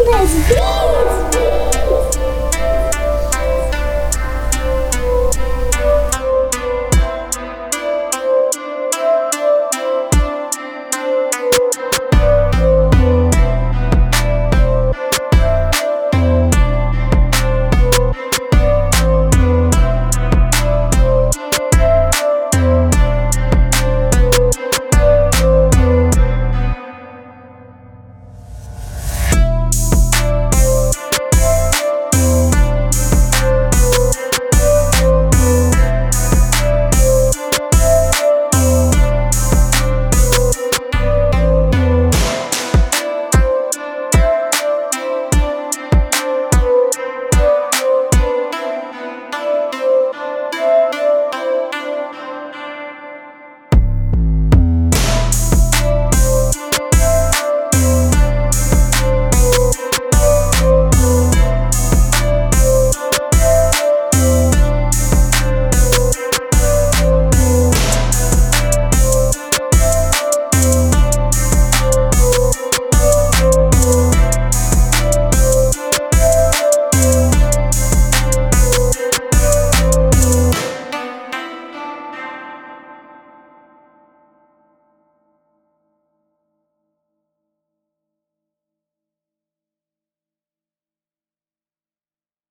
Um, dois!